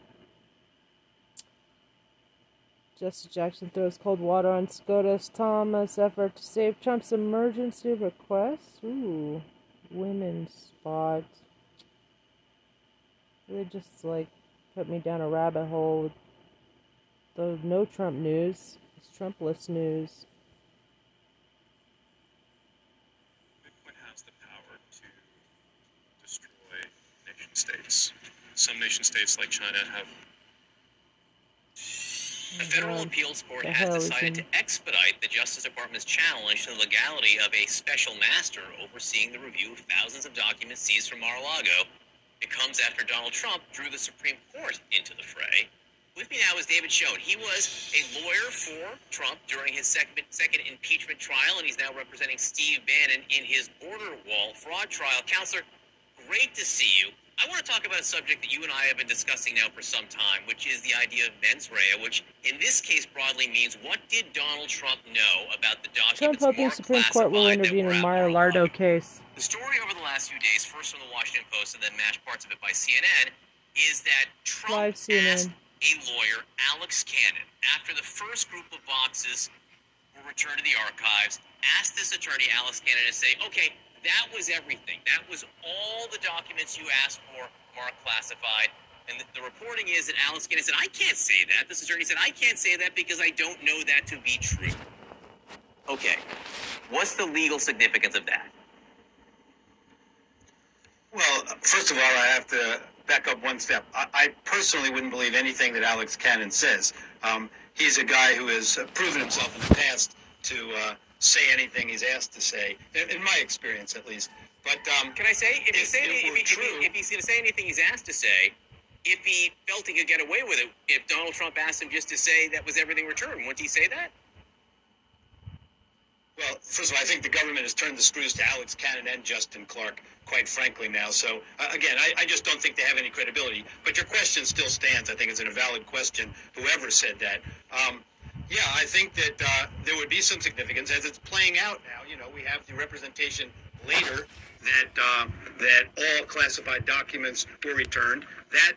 Justice Jackson throws cold water on SCOTUS Thomas effort to save Trump's emergency request. Ooh, women's spot. They just like put me down a rabbit hole the no Trump news. It's Trumpless news. Bitcoin has the power to destroy nation states. Some nation states, like China, have A federal appeals court has decided to expedite the Justice Department's challenge to the legality of a special master overseeing the review of thousands of documents seized from Mar-a-Lago. It comes after Donald Trump drew the Supreme Court into the fray. With me now is David Schoen. He was a lawyer for Trump during his second, second impeachment trial, and he's now representing Steve Bannon in his border wall fraud trial. Counselor, great to see you. I want to talk about a subject that you and I have been discussing now for some time, which is the idea of mens rea, which in this case broadly means what did Donald Trump know about the documents? Trump hoping Supreme Court will intervene in out Mar-a-Lago case. the story over the last few days, first from the Washington Post and then mashed parts of it by CNN, is that Trump Live CNN. asked a lawyer, Alex Cannon, after the first group of boxes were returned to the archives, asked this attorney, Alex Cannon, to say, okay, that was everything. That was all the documents you asked for marked classified. And the, the reporting is that Alex Cannon said, I can't say that. This attorney said, I can't say that because I don't know that to be true. Okay. What's the legal significance of that? Well, first of all, I have to back up one step. I, I personally wouldn't believe anything that Alex Cannon says. Um, he's a guy who has proven himself in the past to uh, say anything he's asked to say, in, my experience at least. But um, Can I say if, he If- say if if, he, if, true- he, if he's going to say anything he's asked to say, if he felt he could get away with it, if Donald Trump asked him just to say that was everything returned, wouldn't he say that? Well, first of all, I think the government has turned the screws to Alex Cannon and Justin Clark, quite frankly, now. So, uh, again, I, I just don't think they have any credibility. But your question still stands. I think it's a valid question, whoever said that. Um, yeah, I think that uh, there would be some significance as it's playing out now. You know, we have the representation later that uh, that all classified documents were returned. That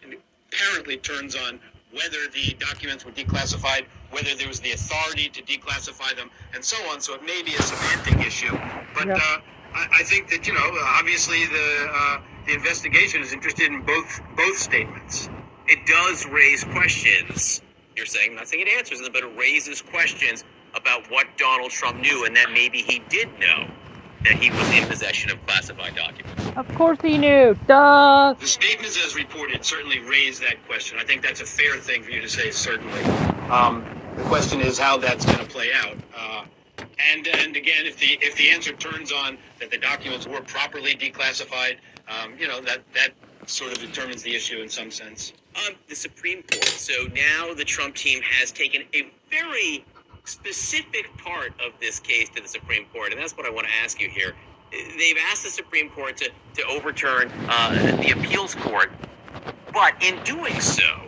apparently turns on whether the documents were declassified, whether there was the authority to declassify them, and so on. So it may be a semantic issue. But Yep. uh, I, I think that you know, obviously the uh, the investigation is interested in both both statements. It does raise questions. You're saying, I'm not saying it answers them, but it raises questions about what Donald Trump knew and that maybe he did know that he was in possession of classified documents. Of course he knew. Duh. The statements as reported certainly raise that question. I think that's a fair thing for you to say, certainly. Um, the question is how that's going to play out. Uh, and and again, if the if the answer turns on that the documents were properly declassified, um, you know that that sort of determines the issue in some sense. The Supreme Court. So now the Trump team has taken a very specific part of this case to the Supreme Court, and that's what I want to ask you here. They've asked the Supreme Court to, to overturn uh, the appeals court, but in doing so,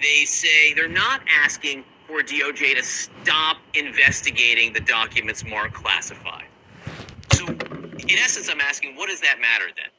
they say they're not asking for DOJ to stop investigating the documents marked classified. So, in essence, I'm asking, what does that matter then?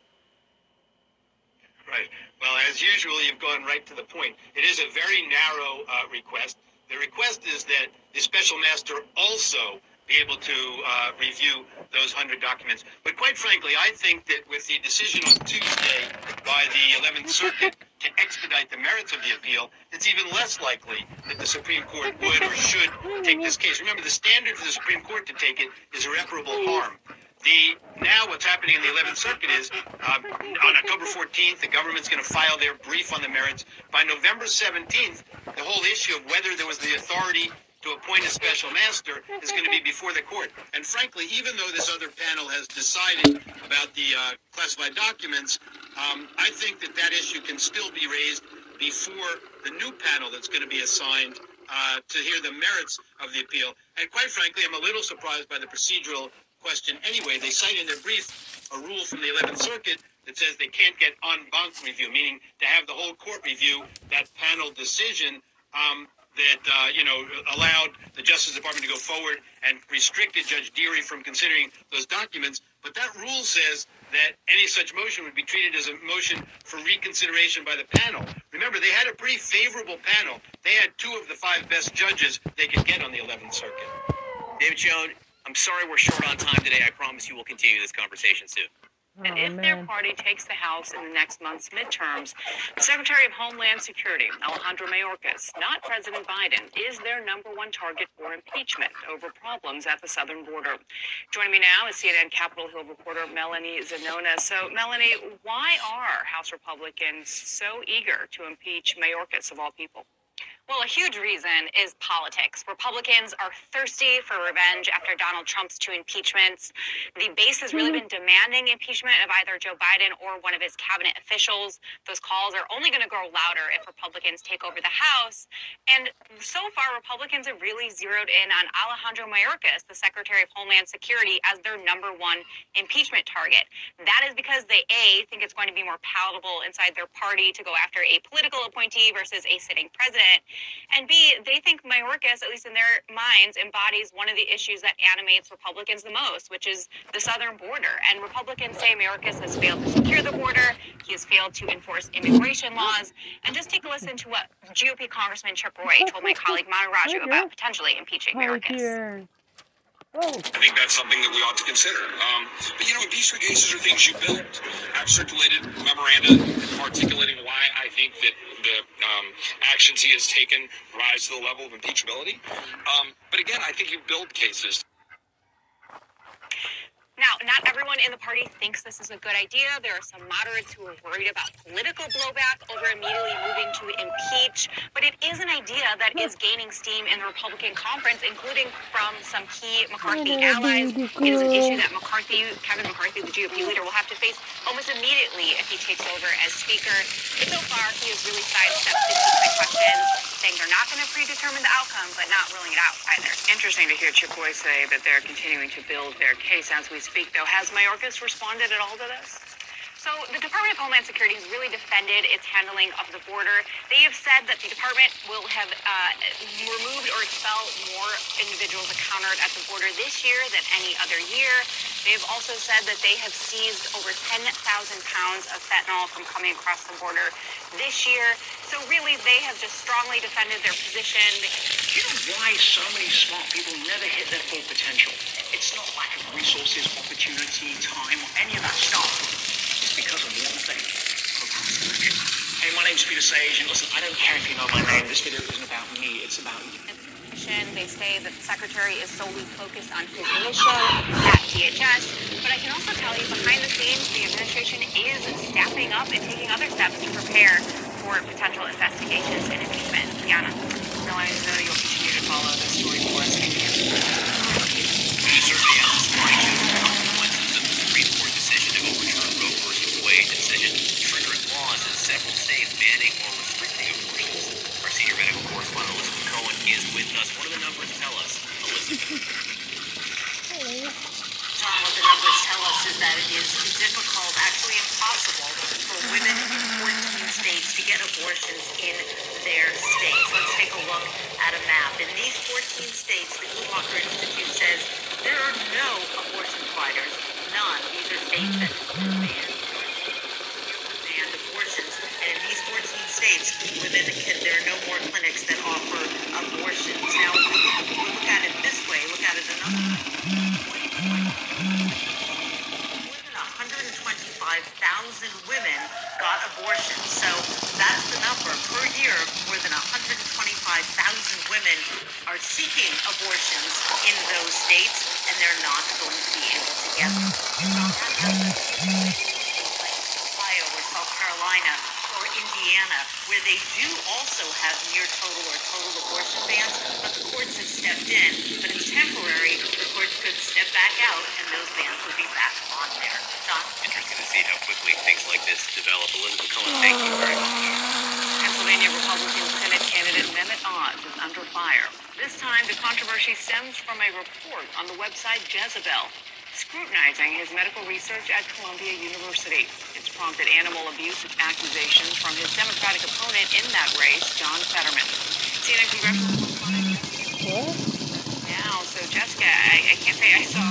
Right. Well, as usual, you've gone right to the point. It is a very narrow uh, request. The request is that the special master also be able to uh, review those 100 documents. But quite frankly, I think that with the decision on Tuesday by the 11th Circuit to expedite the merits of the appeal, it's even less likely that the Supreme Court would or should take this case. Remember, the standard for the Supreme Court to take it is irreparable harm. The now what's happening in the 11th Circuit is um, on October 14th, the government's going to file their brief on the merits. By November 17th, the whole issue of whether there was the authority to appoint a special master is going to be before the court. And frankly, even though this other panel has decided about the uh, classified documents, um, I think that that issue can still be raised before the new panel that's going to be assigned uh, to hear the merits of the appeal. And quite frankly, I'm a little surprised by the procedural question anyway. They cite in their brief a rule from the 11th Circuit that says they can't get en banc review, meaning to have the whole court review that panel decision um, that uh, you know allowed the Justice Department to go forward and restricted Judge Dearie from considering those documents. But that rule says that any such motion would be treated as a motion for reconsideration by the panel. Remember, they had a pretty favorable panel. They had two of the five best judges they could get on the 11th Circuit. David Schoen, I'm sorry we're short on time today. I promise you we'll continue this conversation soon. And oh, if their party takes the House in the next month's midterms, Secretary of Homeland Security, Alejandro Mayorkas, not President Biden, is their number one target for impeachment over problems at the southern border. Joining me now is CNN Capitol Hill reporter Melanie Zanona. So, Melanie, why are House Republicans so eager to impeach Mayorkas of all people? Well, a huge reason is politics. Republicans are thirsty for revenge after Donald Trump's two impeachments. The base has really mm-hmm. been demanding impeachment of either Joe Biden or one of his cabinet officials. Those calls are only going to grow louder if Republicans take over the House. And so far, Republicans have really zeroed in on Alejandro Mayorkas, the Secretary of Homeland Security, as their number one impeachment target. That is because they, A, think it's going to be more palatable inside their party to go after a political appointee versus a sitting president. And B, they think Mayorkas, at least in their minds, embodies one of the issues that animates Republicans the most, which is the southern border. And Republicans say Mayorkas has failed to secure the border, he has failed to enforce immigration laws. And just take a listen to what GOP Congressman Chip Roy told my colleague Manu Raju about potentially impeaching Mayorkas. I think that's something that we ought to consider. Um, but you know, impeachment cases are things you build. I've circulated memoranda articulating why I think that the um, actions he has taken rise to the level of impeachability. Um, but again, I think you build cases. Now, not everyone in the party thinks this is a good idea. There are some moderates who are worried about political blowback over immediately moving to impeach. But it is an idea that is gaining steam in the Republican conference, including from some key McCarthy oh, allies. It is an issue that McCarthy, Kevin McCarthy, the GOP leader, will have to face almost immediately if he takes over as Speaker. But so far, he has really sidestepped the questions, saying they're not going to predetermine the outcome, but not ruling it out either. Interesting to hear Chip Roy say that they're continuing to build their case as we speak, though. Has Mayorkas responded at all to this? So the Department of Homeland Security has really defended its handling of the border. They have said that the department will have uh, removed or expelled more individuals encountered at the border this year than any other year. They have also said that they have seized over 10,000 pounds of fentanyl from coming across the border this year. So really, they have just strongly defended their position. Do you know why so many smart people never hit their full potential? It's not lack of resources, opportunity, time, or any of that stuff. Because of one thing. Hey, my name's Peter Sage, and listen, I don't care if you know my name. This video isn't about me, it's about you. They say that the secretary is solely focused on his mission at DHS. But I can also tell you, behind the scenes, the administration is stepping up and taking other steps to prepare for potential investigations and impeachment. Yana. No, I know you'll continue to follow this story for us. Thank. You certainly have the consequences of the Supreme Court decision to overturn Roe versus Wade decision, triggering laws in several states banning or restricting abortions. Our senior medical correspondent Elizabeth Cohen is with us. What do the numbers tell us, Elizabeth? John, what the numbers tell us is that it is difficult, actually impossible, for women in 14 states to get abortions in their states. Let's take a look at a map. In these 14 states, the Guttmacher Institute says there are no abortion providers. None. These are states that ban ban abortions. And in these 14 states, women can, there are no more clinics that offer abortions. Now, if we look, we look at it this way, look at it another way. More than 125,000 women got abortions. So that's the number. Per year, more than 125,000 women are seeking abortions in those states, and they're not going to be able to get them. Ohio or South Carolina Indiana, where they do also have near total or total abortion bans, but the courts have stepped in. But it's temporary. The courts could step back out, and those bans would be back on there. John? Interesting to see how quickly things like this develop. Elizabeth Cohen, thank you very much. Pennsylvania Republican Senate candidate Mehmet Oz is under fire. This time, the controversy stems from a report on the website Jezebel, scrutinizing his medical research at Columbia University. It's prompted animal abuse accusations from his Democratic opponent in that race, John Fetterman. CNN congressional What? now, so Jessica, I, I can't say I saw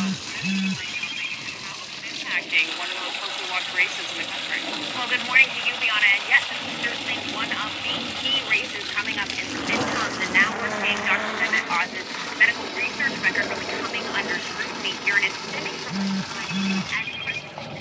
impacting one of the most closely watched races in the country. Well, good morning to you, Bianna. And yes, this is certainly one of the key races coming up in the midterms. And now we're seeing Dr. Mehmet Oz's medical research record really coming under scrutiny stemming from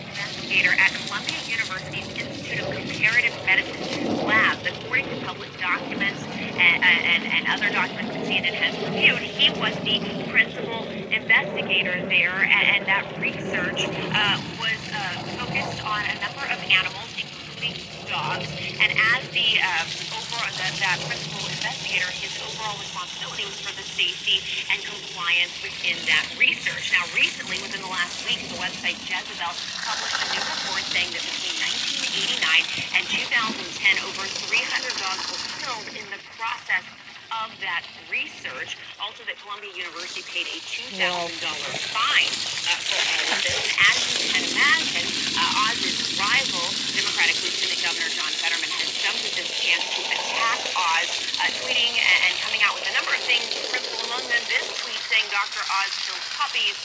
investigator at Columbia University's Institute of Comparative Medicine lab. According to public documents and, and, and other documents that CNN has reviewed, he was the principal investigator there, and, and that research uh, was uh, focused on a number of animals, including dogs. And as the uh, overall that, that principal investigator, his overall responsibility was for the safety and compliance within that research. Now, recently, within the last week, the website Jezebel published a new report saying that between 1989 and 2010, over 300 dogs were killed in the process of that research. Also, that Columbia University paid a $2,000 fine uh, for all of this. And as you can imagine, uh, Oz's rival, Democratic Lieutenant Governor John Fetterman, has jumped at this chance to attack Oz, uh, tweeting and, and coming out with a number of things. Principal among them, this tweet saying Dr. Oz kills puppies.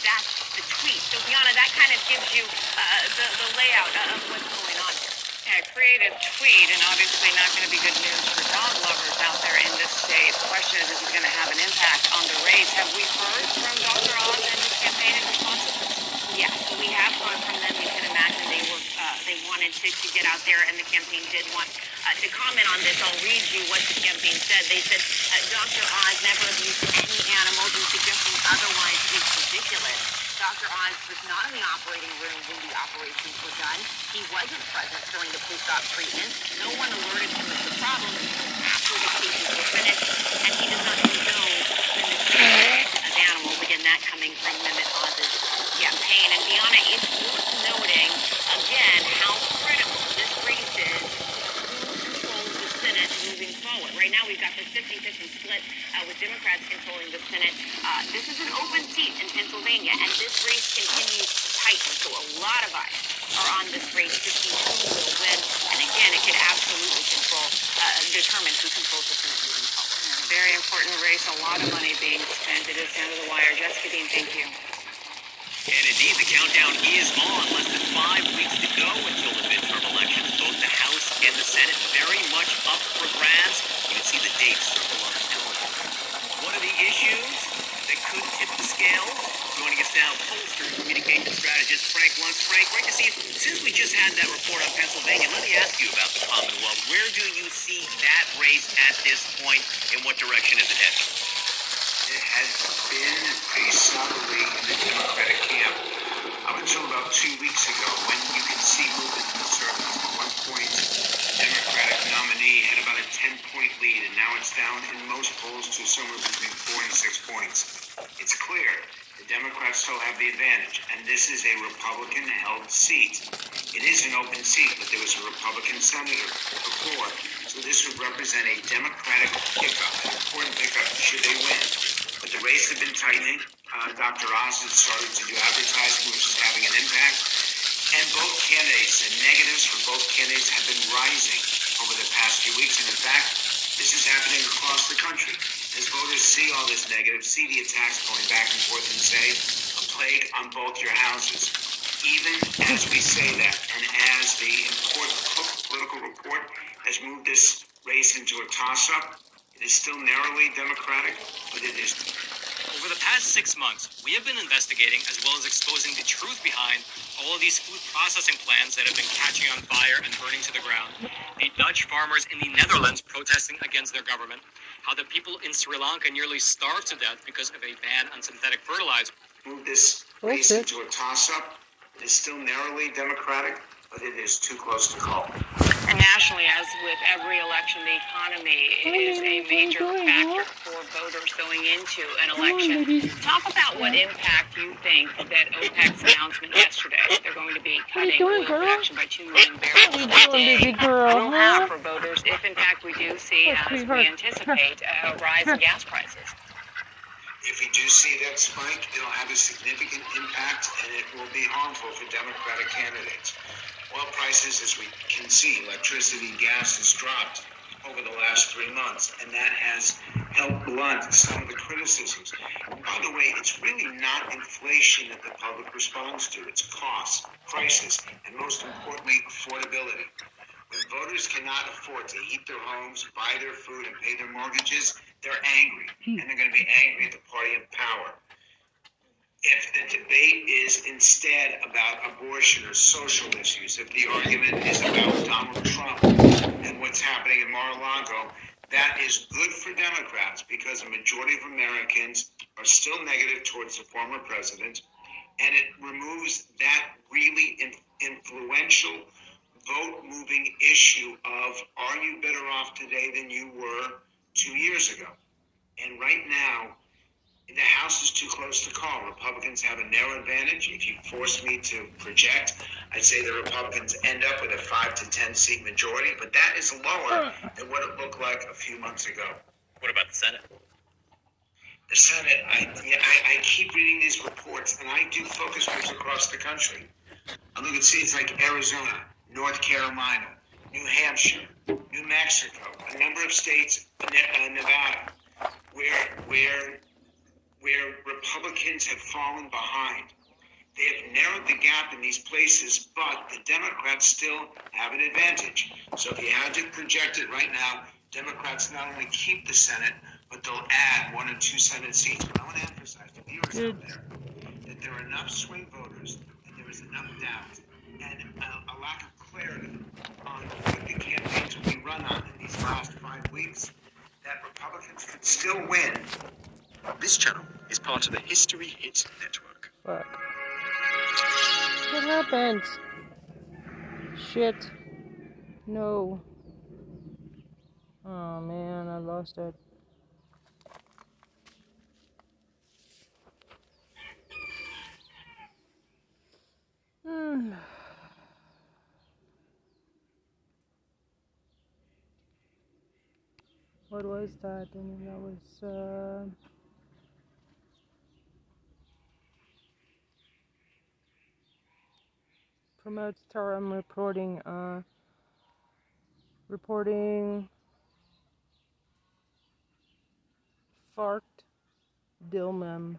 That's the tweet. So, Bianna, that kind of gives you uh, the, the layout of what's going on here. Yeah, creative tweet, and obviously not going to be good news for dog lovers out there in this state. The question is, is it going to have an impact on the race? Have we heard from Dr. Oz and his campaign in response to this? Yes, we have heard from them. You can imagine they were uh, they wanted to, to get out there, and the campaign did want uh, to comment on this. I'll read you what the campaign said. They said uh, Dr. Oz never abused any animals, and suggesting otherwise is ridiculous. Dr. Oz was not in the operating room when the operations were done. He wasn't present during the post-op treatment. No one alerted him of the problem until after the cases were finished, and he does not condone the mistreatment of animals. Again, that coming from Mehmet Oz's campaign. And Bianna, it's worth noting, again, how critical this race is who controls the Senate moving forward. Right now, we've got this 50-50 split uh, with Democrats controlling the Senate. Uh, this is an open seat in Pennsylvania, and this race continues tight, and so a lot of eyes are on this race to see who will win. And again, it could absolutely control, uh, determine who controls the Senate moving forward. Very important race. A lot of money being spent. It is down to the wire. Jessica Dean, thank you. And indeed, the countdown is on. Less than five weeks to go until the midterm elections. Both the House and the Senate very much up for grabs. You can see the dates circled on the calendar. What are the issues that could tip the scales? Joining us now, pollster communication strategist Frank Luntz. Frank, great to see you. Since we just had that report on Pennsylvania, let me ask you about the Commonwealth. Where do you see that race at this point? In what direction is it heading? It has been pretty solidly in the Democratic camp up until about two weeks ago when you can see movement in the circles. At one point, nominee had about a 10-point lead, and now it's down in most polls to somewhere between four and six points. It's clear the Democrats still have the advantage, and this is a Republican-held seat. It is an open seat, but there was a Republican senator before, so this would represent a Democratic pickup, an important pickup should they win. But the race had been tightening. Uh, Dr. Oz had started to do advertising, which is having an impact. And both candidates, the negatives for both candidates have been rising over the past few weeks. And in fact, this is happening across the country. As voters see all this negative, see the attacks going back and forth and say, a plague on both your houses. Even as we say that, and as the important political report has moved this race into a toss-up, it is still narrowly Democratic, but it is Over the past six months, we have been investigating as well as exposing the truth behind all of these food processing plants that have been catching on fire and burning to the ground. The Dutch farmers in the Netherlands protesting against their government. How the people in Sri Lanka nearly starved to death because of a ban on synthetic fertilizer. move this race into a toss-up. It is still narrowly Democratic, but it is too close to call. And nationally, as with every election, the economy oh, is a major factor for voters going into an election. Talk about what impact you think that OPEC's announcement yesterday, they're going to be What are you cutting doing, oil girl? production by 2 million barrels What are you doing, day, baby girl, will have for voters if, in fact, we do see, Oh, as we anticipate, a rise in gas prices. If we do see that spike, it'll have a significant impact and it will be harmful for Democratic candidates. Oil prices, as we can see, electricity, gas has dropped over the last three months, and that has helped blunt some of the criticisms. By the way, it's really not inflation that the public responds to, it's costs, prices, and most importantly, affordability. When voters cannot afford to heat their homes, buy their food, and pay their mortgages, they're angry, and they're going to be angry at the party in power. If the debate is instead about abortion or social issues, if the argument is about Donald Trump and what's happening in Mar-a-Lago, that is good for Democrats because a majority of Americans are still negative towards the former president, and it removes that really in- influential vote-moving issue of are you better off today than you were two years ago? And right now, the House is too close to call. Republicans have a narrow advantage. If you force me to project, I'd say the Republicans end up with a five to ten seat majority, but that is lower than what it looked like a few months ago. What about the Senate? The Senate, I, yeah, I, I keep reading these reports, and I do focus groups across the country. I look at states like Arizona, North Carolina, New Hampshire, New Mexico, a number of states, uh, Nevada, where where where Republicans have fallen behind. They have narrowed the gap in these places, but the Democrats still have an advantage. So if you had to project it right now, Democrats not only keep the Senate, but they'll add one or two Senate seats. But I want to emphasize to viewers out there that there are enough swing voters and there is enough doubt and a, a lack of clarity on what the campaigns will be run on in these last five weeks that Republicans could still win. This channel is part of the History Hit Network. Fuck. What happened? Shit. No. Oh man, I lost it. Hmm. What was that? I mean, that was, uh... promotes terrorism reporting. Uh, reporting Fart Dilmem.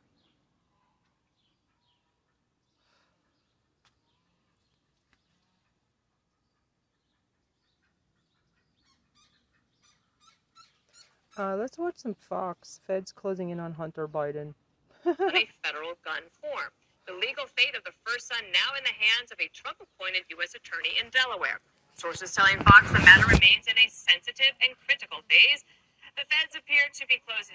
Uh, let's watch some Fox. Feds closing in on Hunter Biden. a federal gun form. The legal fate of the first son now in the hands of a Trump appointed U.S. attorney in Delaware. Sources telling Fox the matter remains in a sensitive and critical phase. The feds appear to be closing.